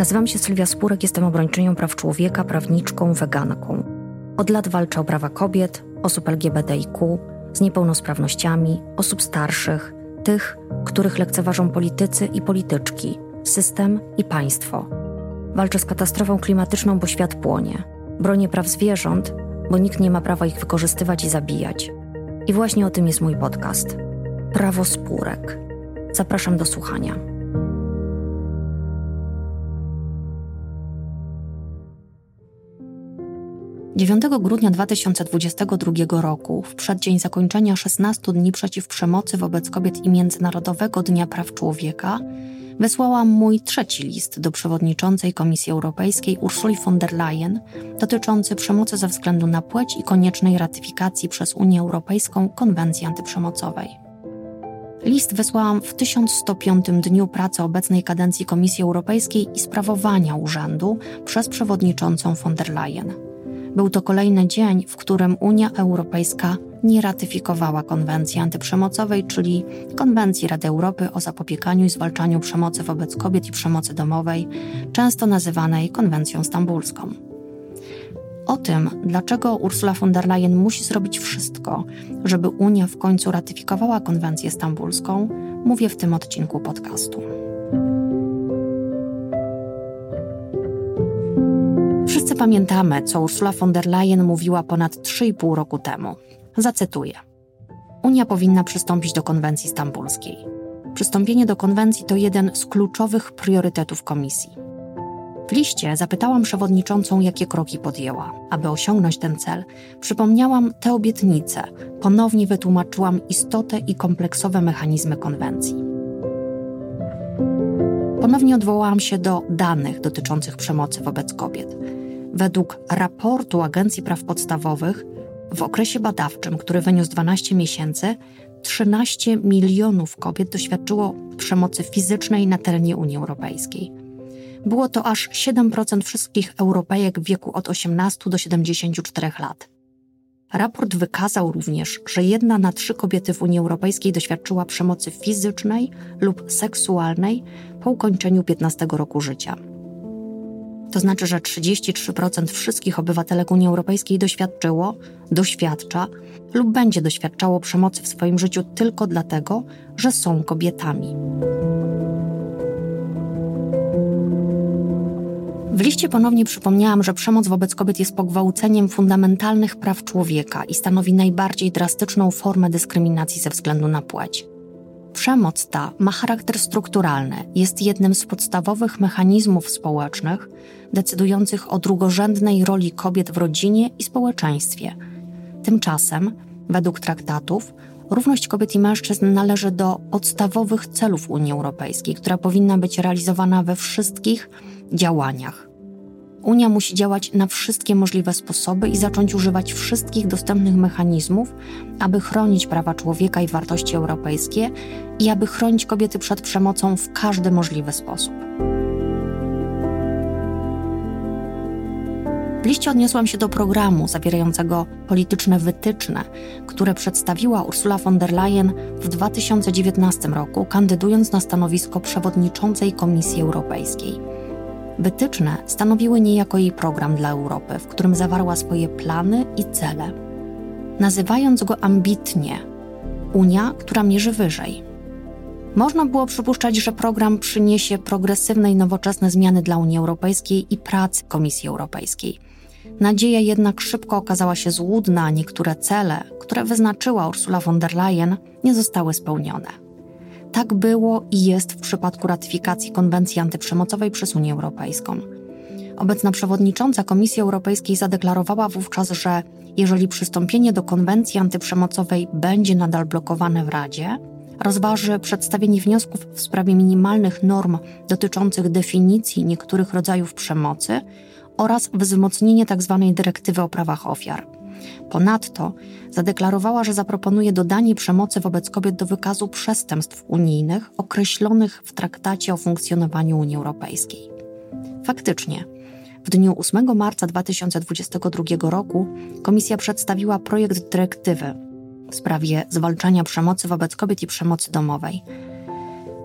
Nazywam się Sylwia Spurek, jestem obrończynią praw człowieka, prawniczką, weganką. Od lat walczę o prawa kobiet, osób LGBTIQ, z niepełnosprawnościami, osób starszych, tych, których lekceważą politycy i polityczki, system i państwo. Walczę z katastrofą klimatyczną, bo świat płonie. Bronię praw zwierząt, bo nikt nie ma prawa ich wykorzystywać i zabijać. I właśnie o tym jest mój podcast. Prawo spórek. Zapraszam do słuchania. 9 grudnia 2022 roku, w przeddzień zakończenia 16 dni przeciw przemocy wobec kobiet i Międzynarodowego Dnia Praw Człowieka, wysłałam mój trzeci list do przewodniczącej Komisji Europejskiej Ursuli von der Leyen dotyczący przemocy ze względu na płeć i koniecznej ratyfikacji przez Unię Europejską konwencji antyprzemocowej. List wysłałam w 1105 dniu pracy obecnej kadencji Komisji Europejskiej i sprawowania urzędu przez przewodniczącą von der Leyen. Był to kolejny dzień, w którym Unia Europejska nie ratyfikowała konwencji antyprzemocowej, czyli Konwencji Rady Europy o zapobieganiu i zwalczaniu przemocy wobec kobiet i przemocy domowej, często nazywanej konwencją stambulską. O tym, dlaczego Ursula von der Leyen musi zrobić wszystko, żeby Unia w końcu ratyfikowała konwencję stambulską, mówię w tym odcinku podcastu. Pamiętamy, co Ursula von der Leyen mówiła ponad 3,5 roku temu. Zacytuję. Unia powinna przystąpić do konwencji stambulskiej. Przystąpienie do konwencji to jeden z kluczowych priorytetów komisji. W liście zapytałam przewodniczącą, jakie kroki podjęła. Aby osiągnąć ten cel, przypomniałam te obietnice, ponownie wytłumaczyłam istotę i kompleksowe mechanizmy konwencji. Ponownie odwołałam się do danych dotyczących przemocy wobec kobiet Według raportu Agencji Praw Podstawowych w okresie badawczym, który wyniósł 12 miesięcy, 13 milionów kobiet doświadczyło przemocy fizycznej na terenie Unii Europejskiej. Było to aż 7% wszystkich Europejek w wieku od 18 do 74 lat. Raport wykazał również, że jedna na trzy kobiety w Unii Europejskiej doświadczyła przemocy fizycznej lub seksualnej po ukończeniu 15 roku życia. To znaczy, że 33% wszystkich obywatelek Unii Europejskiej doświadczyło, doświadcza lub będzie doświadczało przemocy w swoim życiu tylko dlatego, że są kobietami. W liście ponownie przypomniałam, że przemoc wobec kobiet jest pogwałceniem fundamentalnych praw człowieka i stanowi najbardziej drastyczną formę dyskryminacji ze względu na płeć. Przemoc ta ma charakter strukturalny, jest jednym z podstawowych mechanizmów społecznych decydujących o drugorzędnej roli kobiet w rodzinie i społeczeństwie. Tymczasem, według traktatów, równość kobiet i mężczyzn należy do podstawowych celów Unii Europejskiej, która powinna być realizowana we wszystkich działaniach. Unia musi działać na wszystkie możliwe sposoby i zacząć używać wszystkich dostępnych mechanizmów, aby chronić prawa człowieka i wartości europejskie i aby chronić kobiety przed przemocą w każdy możliwy sposób. W liście odniosłam się do programu zawierającego polityczne wytyczne, które przedstawiła Ursula von der Leyen w 2019 roku, kandydując na stanowisko przewodniczącej Komisji Europejskiej. Wytyczne stanowiły niejako jej program dla Europy, w którym zawarła swoje plany i cele. Nazywając go ambitnie Unia, która mierzy wyżej. Można było przypuszczać, że program przyniesie progresywne i nowoczesne zmiany dla Unii Europejskiej i pracy Komisji Europejskiej. Nadzieja jednak szybko okazała się złudna, niektóre cele, które wyznaczyła Ursula von der Leyen, nie zostały spełnione. Tak było i jest w przypadku ratyfikacji konwencji antyprzemocowej przez Unię Europejską. Obecna przewodnicząca Komisji Europejskiej zadeklarowała wówczas, że jeżeli przystąpienie do konwencji antyprzemocowej będzie nadal blokowane w Radzie, rozważy przedstawienie wniosków w sprawie minimalnych norm dotyczących definicji niektórych rodzajów przemocy oraz wzmocnienie tzw. Tak dyrektywy o prawach ofiar. Ponadto zadeklarowała, że zaproponuje dodanie przemocy wobec kobiet do wykazu przestępstw unijnych określonych w Traktacie o funkcjonowaniu Unii Europejskiej. Faktycznie, w dniu 8 marca 2022 roku Komisja przedstawiła projekt dyrektywy w sprawie zwalczania przemocy wobec kobiet i przemocy domowej.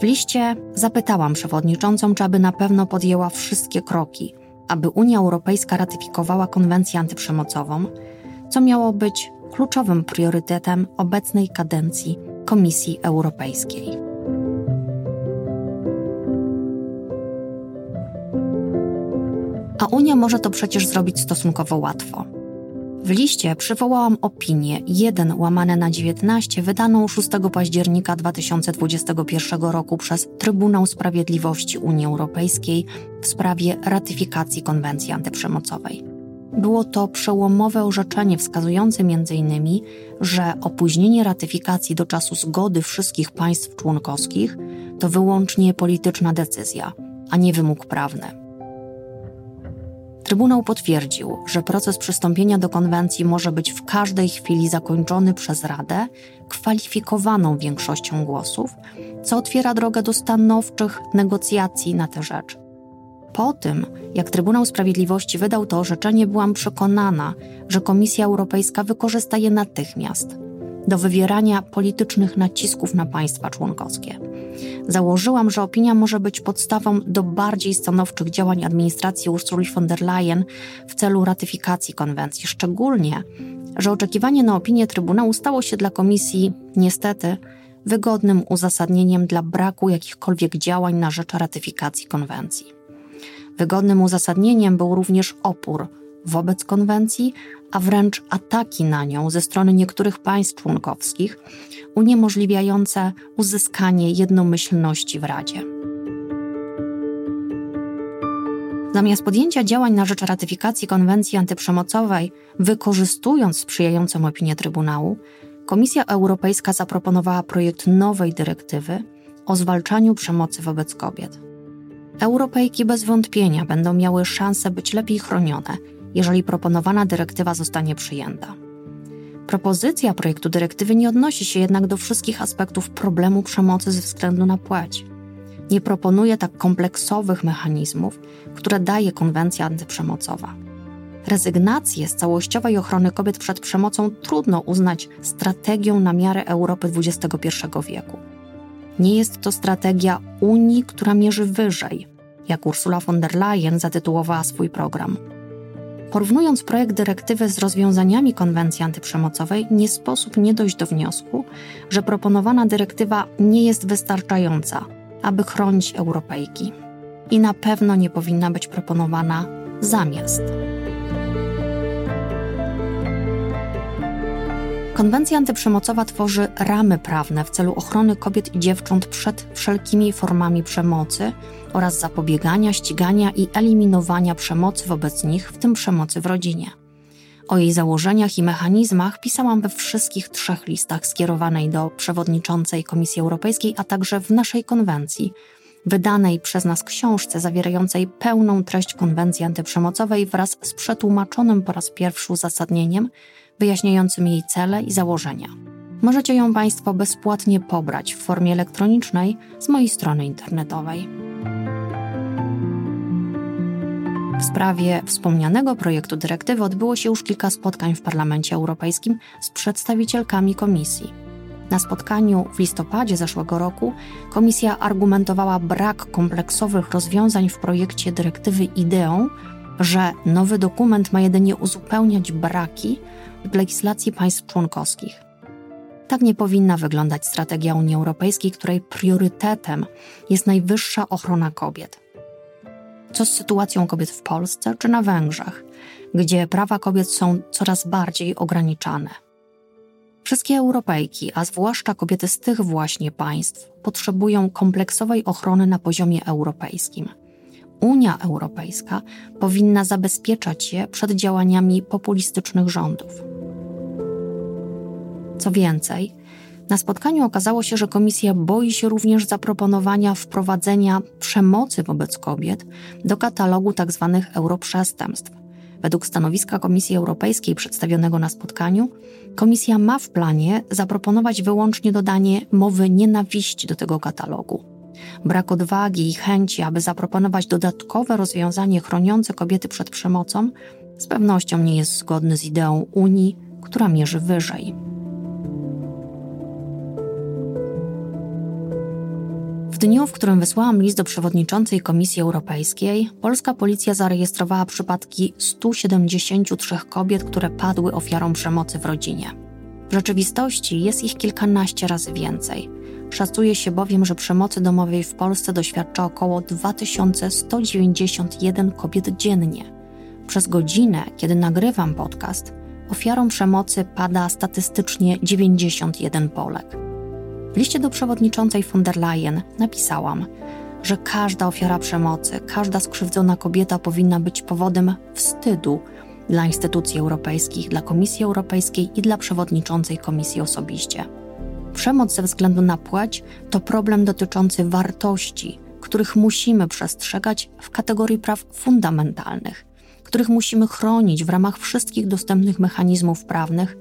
W liście zapytałam przewodniczącą, czy aby na pewno podjęła wszystkie kroki, aby Unia Europejska ratyfikowała konwencję antyprzemocową, co miało być kluczowym priorytetem obecnej kadencji Komisji Europejskiej. A Unia może to przecież zrobić stosunkowo łatwo. W liście przywołałam opinię 1 łamane na 19 wydaną 6 października 2021 roku przez Trybunał Sprawiedliwości Unii Europejskiej w sprawie ratyfikacji konwencji antyprzemocowej. Było to przełomowe orzeczenie wskazujące m.in., że opóźnienie ratyfikacji do czasu zgody wszystkich państw członkowskich to wyłącznie polityczna decyzja, a nie wymóg prawny. Trybunał potwierdził, że proces przystąpienia do konwencji może być w każdej chwili zakończony przez Radę kwalifikowaną większością głosów, co otwiera drogę do stanowczych negocjacji na tę rzecz. Po tym, jak Trybunał Sprawiedliwości wydał to orzeczenie, byłam przekonana, że Komisja Europejska wykorzysta je natychmiast do wywierania politycznych nacisków na państwa członkowskie. Założyłam, że opinia może być podstawą do bardziej stanowczych działań administracji Ursuli von der Leyen w celu ratyfikacji konwencji, szczególnie, że oczekiwanie na opinię Trybunału stało się dla Komisji, niestety, wygodnym uzasadnieniem dla braku jakichkolwiek działań na rzecz ratyfikacji konwencji. Wygodnym uzasadnieniem był również opór wobec konwencji, a wręcz ataki na nią ze strony niektórych państw członkowskich, uniemożliwiające uzyskanie jednomyślności w Radzie. Zamiast podjęcia działań na rzecz ratyfikacji konwencji antyprzemocowej, wykorzystując sprzyjającą opinię Trybunału, Komisja Europejska zaproponowała projekt nowej dyrektywy o zwalczaniu przemocy wobec kobiet. Europejki bez wątpienia będą miały szansę być lepiej chronione, jeżeli proponowana dyrektywa zostanie przyjęta. Propozycja projektu dyrektywy nie odnosi się jednak do wszystkich aspektów problemu przemocy ze względu na płeć. Nie proponuje tak kompleksowych mechanizmów, które daje konwencja antyprzemocowa. Rezygnację z całościowej ochrony kobiet przed przemocą trudno uznać strategią na miarę Europy XXI wieku. Nie jest to strategia Unii, która mierzy wyżej, jak Ursula von der Leyen zatytułowała swój program. Porównując projekt dyrektywy z rozwiązaniami konwencji antyprzemocowej, nie sposób nie dojść do wniosku, że proponowana dyrektywa nie jest wystarczająca, aby chronić Europejki i na pewno nie powinna być proponowana zamiast. Konwencja antyprzemocowa tworzy ramy prawne w celu ochrony kobiet i dziewcząt przed wszelkimi formami przemocy oraz zapobiegania, ścigania i eliminowania przemocy wobec nich, w tym przemocy w rodzinie. O jej założeniach i mechanizmach pisałam we wszystkich trzech listach skierowanej do przewodniczącej Komisji Europejskiej, a także w naszej konwencji, wydanej przez nas książce zawierającej pełną treść konwencji antyprzemocowej wraz z przetłumaczonym po raz pierwszy uzasadnieniem wyjaśniającym jej cele i założenia. Możecie ją Państwo bezpłatnie pobrać w formie elektronicznej z mojej strony internetowej. W sprawie wspomnianego projektu dyrektywy odbyło się już kilka spotkań w Parlamencie Europejskim z przedstawicielkami Komisji. Na spotkaniu w listopadzie zeszłego roku Komisja argumentowała brak kompleksowych rozwiązań w projekcie dyrektywy ideą, że nowy dokument ma jedynie uzupełniać braki w legislacji państw członkowskich. Tak nie powinna wyglądać strategia Unii Europejskiej, której priorytetem jest najwyższa ochrona kobiet. Co z sytuacją kobiet w Polsce czy na Węgrzech, gdzie prawa kobiet są coraz bardziej ograniczane? Wszystkie Europejki, a zwłaszcza kobiety z tych właśnie państw, potrzebują kompleksowej ochrony na poziomie europejskim. Unia Europejska powinna zabezpieczać je przed działaniami populistycznych rządów. Co więcej, na spotkaniu okazało się, że Komisja boi się również zaproponowania wprowadzenia przemocy wobec kobiet do katalogu tzw. Tak europrzestępstw. Według stanowiska Komisji Europejskiej przedstawionego na spotkaniu, Komisja ma w planie zaproponować wyłącznie dodanie mowy nienawiści do tego katalogu. Brak odwagi i chęci, aby zaproponować dodatkowe rozwiązanie chroniące kobiety przed przemocą, z pewnością nie jest zgodny z ideą Unii, która mierzy wyżej. Dniu, w którym wysłałam list do przewodniczącej Komisji Europejskiej, polska policja zarejestrowała przypadki 173 kobiet, które padły ofiarą przemocy w rodzinie. W rzeczywistości jest ich kilkanaście razy więcej. Szacuje się bowiem, że przemocy domowej w Polsce doświadcza około 2191 kobiet dziennie. Przez godzinę, kiedy nagrywam podcast, ofiarą przemocy pada statystycznie 91 Polek. W liście do przewodniczącej von der Leyen napisałam, że każda ofiara przemocy, każda skrzywdzona kobieta powinna być powodem wstydu dla instytucji europejskich, dla Komisji Europejskiej i dla przewodniczącej Komisji osobiście. Przemoc ze względu na płeć to problem dotyczący wartości, których musimy przestrzegać w kategorii praw fundamentalnych, których musimy chronić w ramach wszystkich dostępnych mechanizmów prawnych,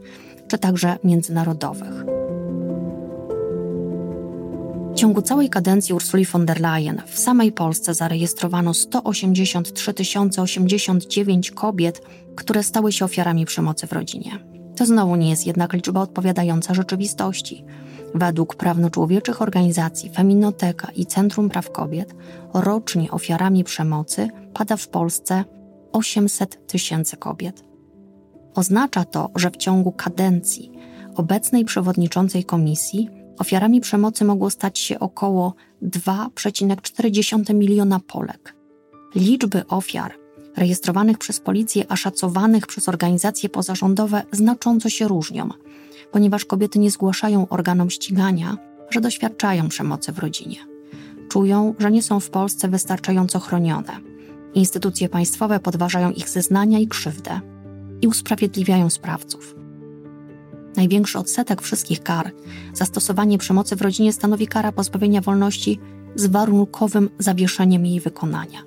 czy także międzynarodowych. Ciągu całej kadencji Ursuli von der Leyen w samej Polsce zarejestrowano 183 089 kobiet, które stały się ofiarami przemocy w rodzinie. To znowu nie jest jednak liczba odpowiadająca rzeczywistości. Według prawno-człowieczych organizacji Feminoteka i Centrum Praw Kobiet rocznie ofiarami przemocy pada w Polsce 800 tysięcy kobiet. Oznacza to, że w ciągu kadencji obecnej przewodniczącej komisji ofiarami przemocy mogło stać się około 2,4 miliona Polek. Liczby ofiar rejestrowanych przez policję, a szacowanych przez organizacje pozarządowe znacząco się różnią, ponieważ kobiety nie zgłaszają organom ścigania, że doświadczają przemocy w rodzinie. Czują, że nie są w Polsce wystarczająco chronione. Instytucje państwowe podważają ich zeznania i krzywdę i usprawiedliwiają sprawców. Największy odsetek wszystkich kar za stosowanie przemocy w rodzinie stanowi kara pozbawienia wolności z warunkowym zawieszeniem jej wykonania.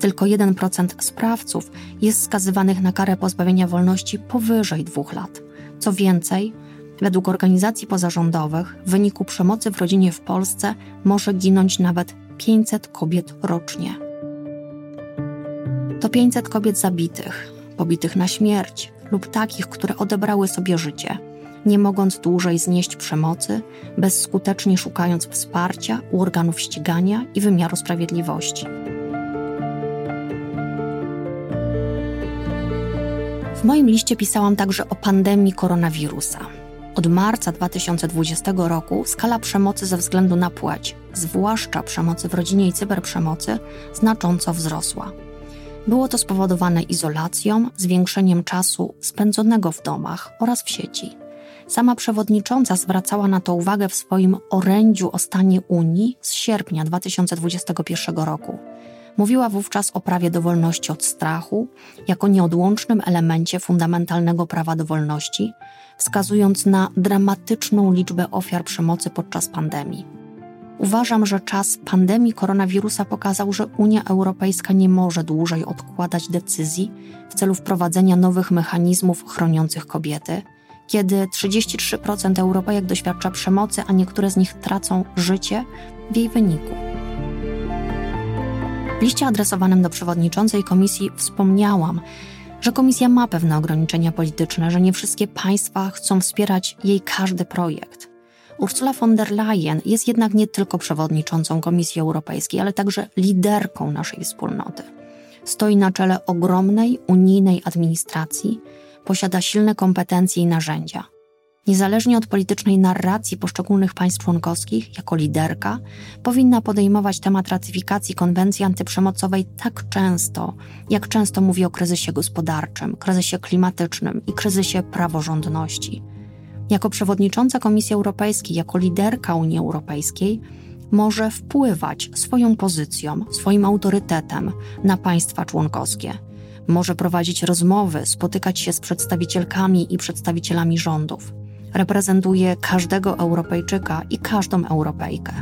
Tylko 1% sprawców jest skazywanych na karę pozbawienia wolności powyżej dwóch lat. Co więcej, według organizacji pozarządowych w wyniku przemocy w rodzinie w Polsce może ginąć nawet 500 kobiet rocznie. To 500 kobiet zabitych, pobitych na śmierć lub takich, które odebrały sobie życie, nie mogąc dłużej znieść przemocy, bezskutecznie szukając wsparcia u organów ścigania i wymiaru sprawiedliwości. W moim liście pisałam także o pandemii koronawirusa. Od marca 2020 roku skala przemocy ze względu na płeć, zwłaszcza przemocy w rodzinie i cyberprzemocy, znacząco wzrosła. Było to spowodowane izolacją, zwiększeniem czasu spędzonego w domach oraz w sieci. Sama przewodnicząca zwracała na to uwagę w swoim orędziu o stanie Unii z sierpnia 2021 roku. Mówiła wówczas o prawie do wolności od strachu jako nieodłącznym elemencie fundamentalnego prawa do wolności, wskazując na dramatyczną liczbę ofiar przemocy podczas pandemii. Uważam, że czas pandemii koronawirusa pokazał, że Unia Europejska nie może dłużej odkładać decyzji w celu wprowadzenia nowych mechanizmów chroniących kobiety, kiedy 33% Europejek doświadcza przemocy, a niektóre z nich tracą życie w jej wyniku. W liście adresowanym do przewodniczącej komisji wspomniałam, że komisja ma pewne ograniczenia polityczne, że nie wszystkie państwa chcą wspierać jej każdy projekt. Ursula von der Leyen jest jednak nie tylko przewodniczącą Komisji Europejskiej, ale także liderką naszej wspólnoty. Stoi na czele ogromnej unijnej administracji, posiada silne kompetencje i narzędzia. Niezależnie od politycznej narracji poszczególnych państw członkowskich, jako liderka, powinna podejmować temat ratyfikacji konwencji antyprzemocowej tak często, jak często mówi o kryzysie gospodarczym, kryzysie klimatycznym i kryzysie praworządności. Jako przewodnicząca Komisji Europejskiej, jako liderka Unii Europejskiej, może wpływać swoją pozycją, swoim autorytetem na państwa członkowskie. Może prowadzić rozmowy, spotykać się z przedstawicielkami i przedstawicielami rządów reprezentuje każdego Europejczyka i każdą Europejkę.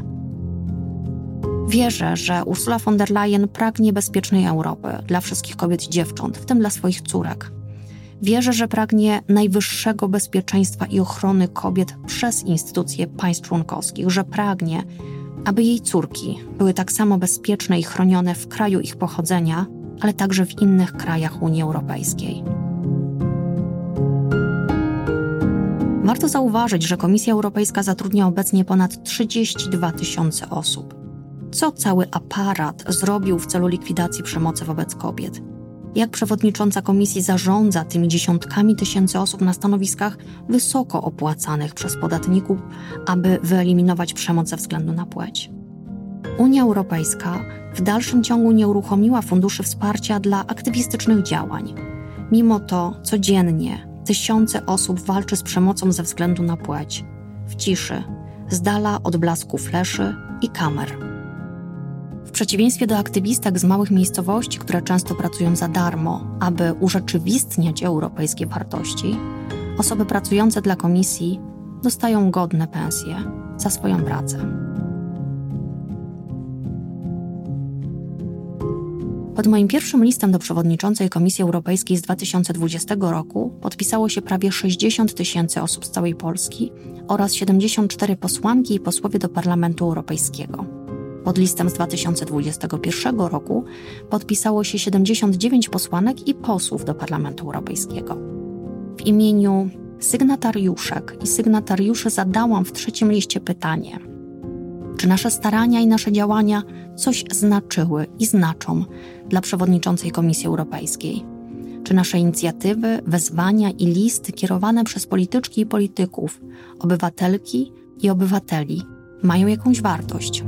Wierzę, że Ursula von der Leyen pragnie bezpiecznej Europy dla wszystkich kobiet i dziewcząt, w tym dla swoich córek. Wierzę, że pragnie najwyższego bezpieczeństwa i ochrony kobiet przez instytucje państw członkowskich, że pragnie, aby jej córki były tak samo bezpieczne i chronione w kraju ich pochodzenia, ale także w innych krajach Unii Europejskiej. Warto zauważyć, że Komisja Europejska zatrudnia obecnie ponad 32 tysiące osób. Co cały aparat zrobił w celu likwidacji przemocy wobec kobiet? Jak przewodnicząca komisji zarządza tymi dziesiątkami tysięcy osób na stanowiskach wysoko opłacanych przez podatników, aby wyeliminować przemoc ze względu na płeć? Unia Europejska w dalszym ciągu nie uruchomiła funduszy wsparcia dla aktywistycznych działań. Mimo to codziennie tysiące osób walczy z przemocą ze względu na płeć, w ciszy, z dala od blasku fleszy i kamer. W przeciwieństwie do aktywistek z małych miejscowości, które często pracują za darmo, aby urzeczywistniać europejskie wartości, osoby pracujące dla komisji dostają godne pensje za swoją pracę. Pod moim pierwszym listem do przewodniczącej Komisji Europejskiej z 2020 roku podpisało się prawie 60 tysięcy osób z całej Polski oraz 74 posłanki i posłowie do Parlamentu Europejskiego. Pod listem z 2021 roku podpisało się 79 posłanek i posłów do Parlamentu Europejskiego. W imieniu sygnatariuszek i sygnatariuszy zadałam w trzecim liście pytanie – czy nasze starania i nasze działania coś znaczyły i znaczą dla przewodniczącej Komisji Europejskiej? Czy nasze inicjatywy, wezwania i listy kierowane przez polityczki i polityków, obywatelki i obywateli mają jakąś wartość?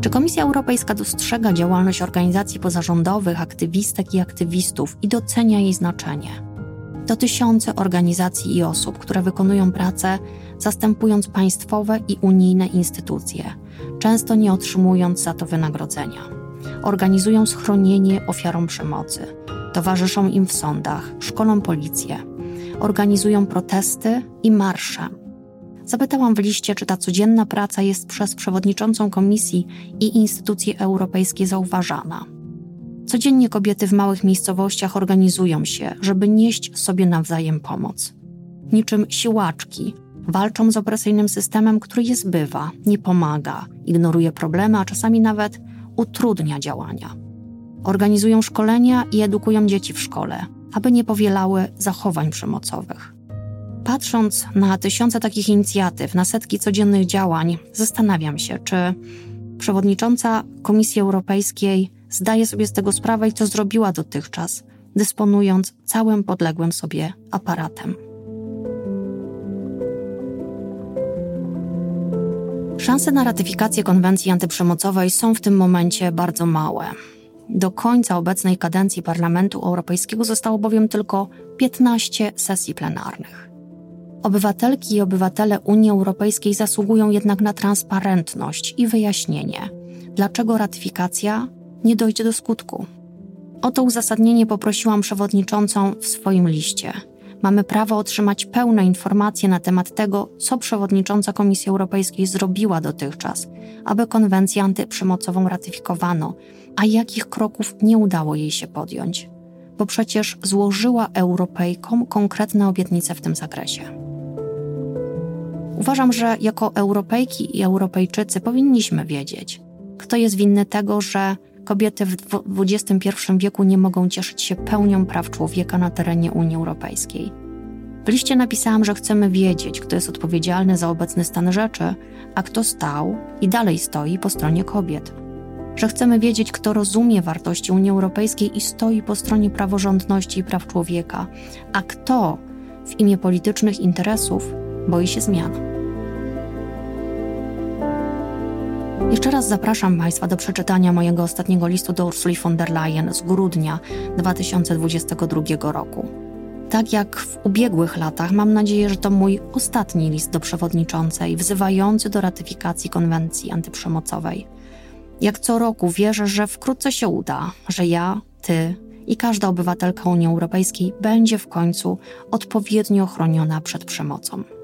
Czy Komisja Europejska dostrzega działalność organizacji pozarządowych, aktywistek i aktywistów i docenia jej znaczenie? To tysiące organizacji i osób, które wykonują pracę zastępując państwowe i unijne instytucje, często nie otrzymując za to wynagrodzenia. Organizują schronienie ofiarom przemocy, towarzyszą im w sądach, szkolą policję, organizują protesty i marsze. Zapytałam w liście, czy ta codzienna praca jest przez przewodniczącą komisji i instytucje europejskie zauważana. Codziennie kobiety w małych miejscowościach organizują się, żeby nieść sobie nawzajem pomoc. Niczym siłaczki walczą z opresyjnym systemem, który je zbywa, nie pomaga, ignoruje problemy, a czasami nawet utrudnia działania. Organizują szkolenia i edukują dzieci w szkole, aby nie powielały zachowań przemocowych. Patrząc na tysiące takich inicjatyw, na setki codziennych działań, zastanawiam się, czy przewodnicząca Komisji Europejskiej zdaje sobie z tego sprawę i co zrobiła dotychczas, dysponując całym podległym sobie aparatem. Szanse na ratyfikację konwencji antyprzemocowej są w tym momencie bardzo małe. Do końca obecnej kadencji Parlamentu Europejskiego zostało bowiem tylko 15 sesji plenarnych. Obywatelki i obywatele Unii Europejskiej zasługują jednak na transparentność i wyjaśnienie, dlaczego ratyfikacja nie dojdzie do skutku. O to uzasadnienie poprosiłam przewodniczącą w swoim liście – mamy prawo otrzymać pełne informacje na temat tego, co przewodnicząca Komisji Europejskiej zrobiła dotychczas, aby konwencję antyprzemocową ratyfikowano, a jakich kroków nie udało jej się podjąć. Bo przecież złożyła Europejkom konkretne obietnice w tym zakresie. Uważam, że jako Europejki i Europejczycy powinniśmy wiedzieć, kto jest winny tego, że kobiety w XXI wieku nie mogą cieszyć się pełnią praw człowieka na terenie Unii Europejskiej. W liście napisałam, że chcemy wiedzieć, kto jest odpowiedzialny za obecny stan rzeczy, a kto stał i dalej stoi po stronie kobiet. Że chcemy wiedzieć, kto rozumie wartości Unii Europejskiej i stoi po stronie praworządności i praw człowieka, a kto w imię politycznych interesów boi się zmian. Jeszcze raz zapraszam Państwa do przeczytania mojego ostatniego listu do Ursuli von der Leyen z grudnia 2022 roku. Tak jak w ubiegłych latach, mam nadzieję, że to mój ostatni list do przewodniczącej wzywający do ratyfikacji konwencji antyprzemocowej. Jak co roku wierzę, że wkrótce się uda, że ja, ty i każda obywatelka Unii Europejskiej będzie w końcu odpowiednio chroniona przed przemocą.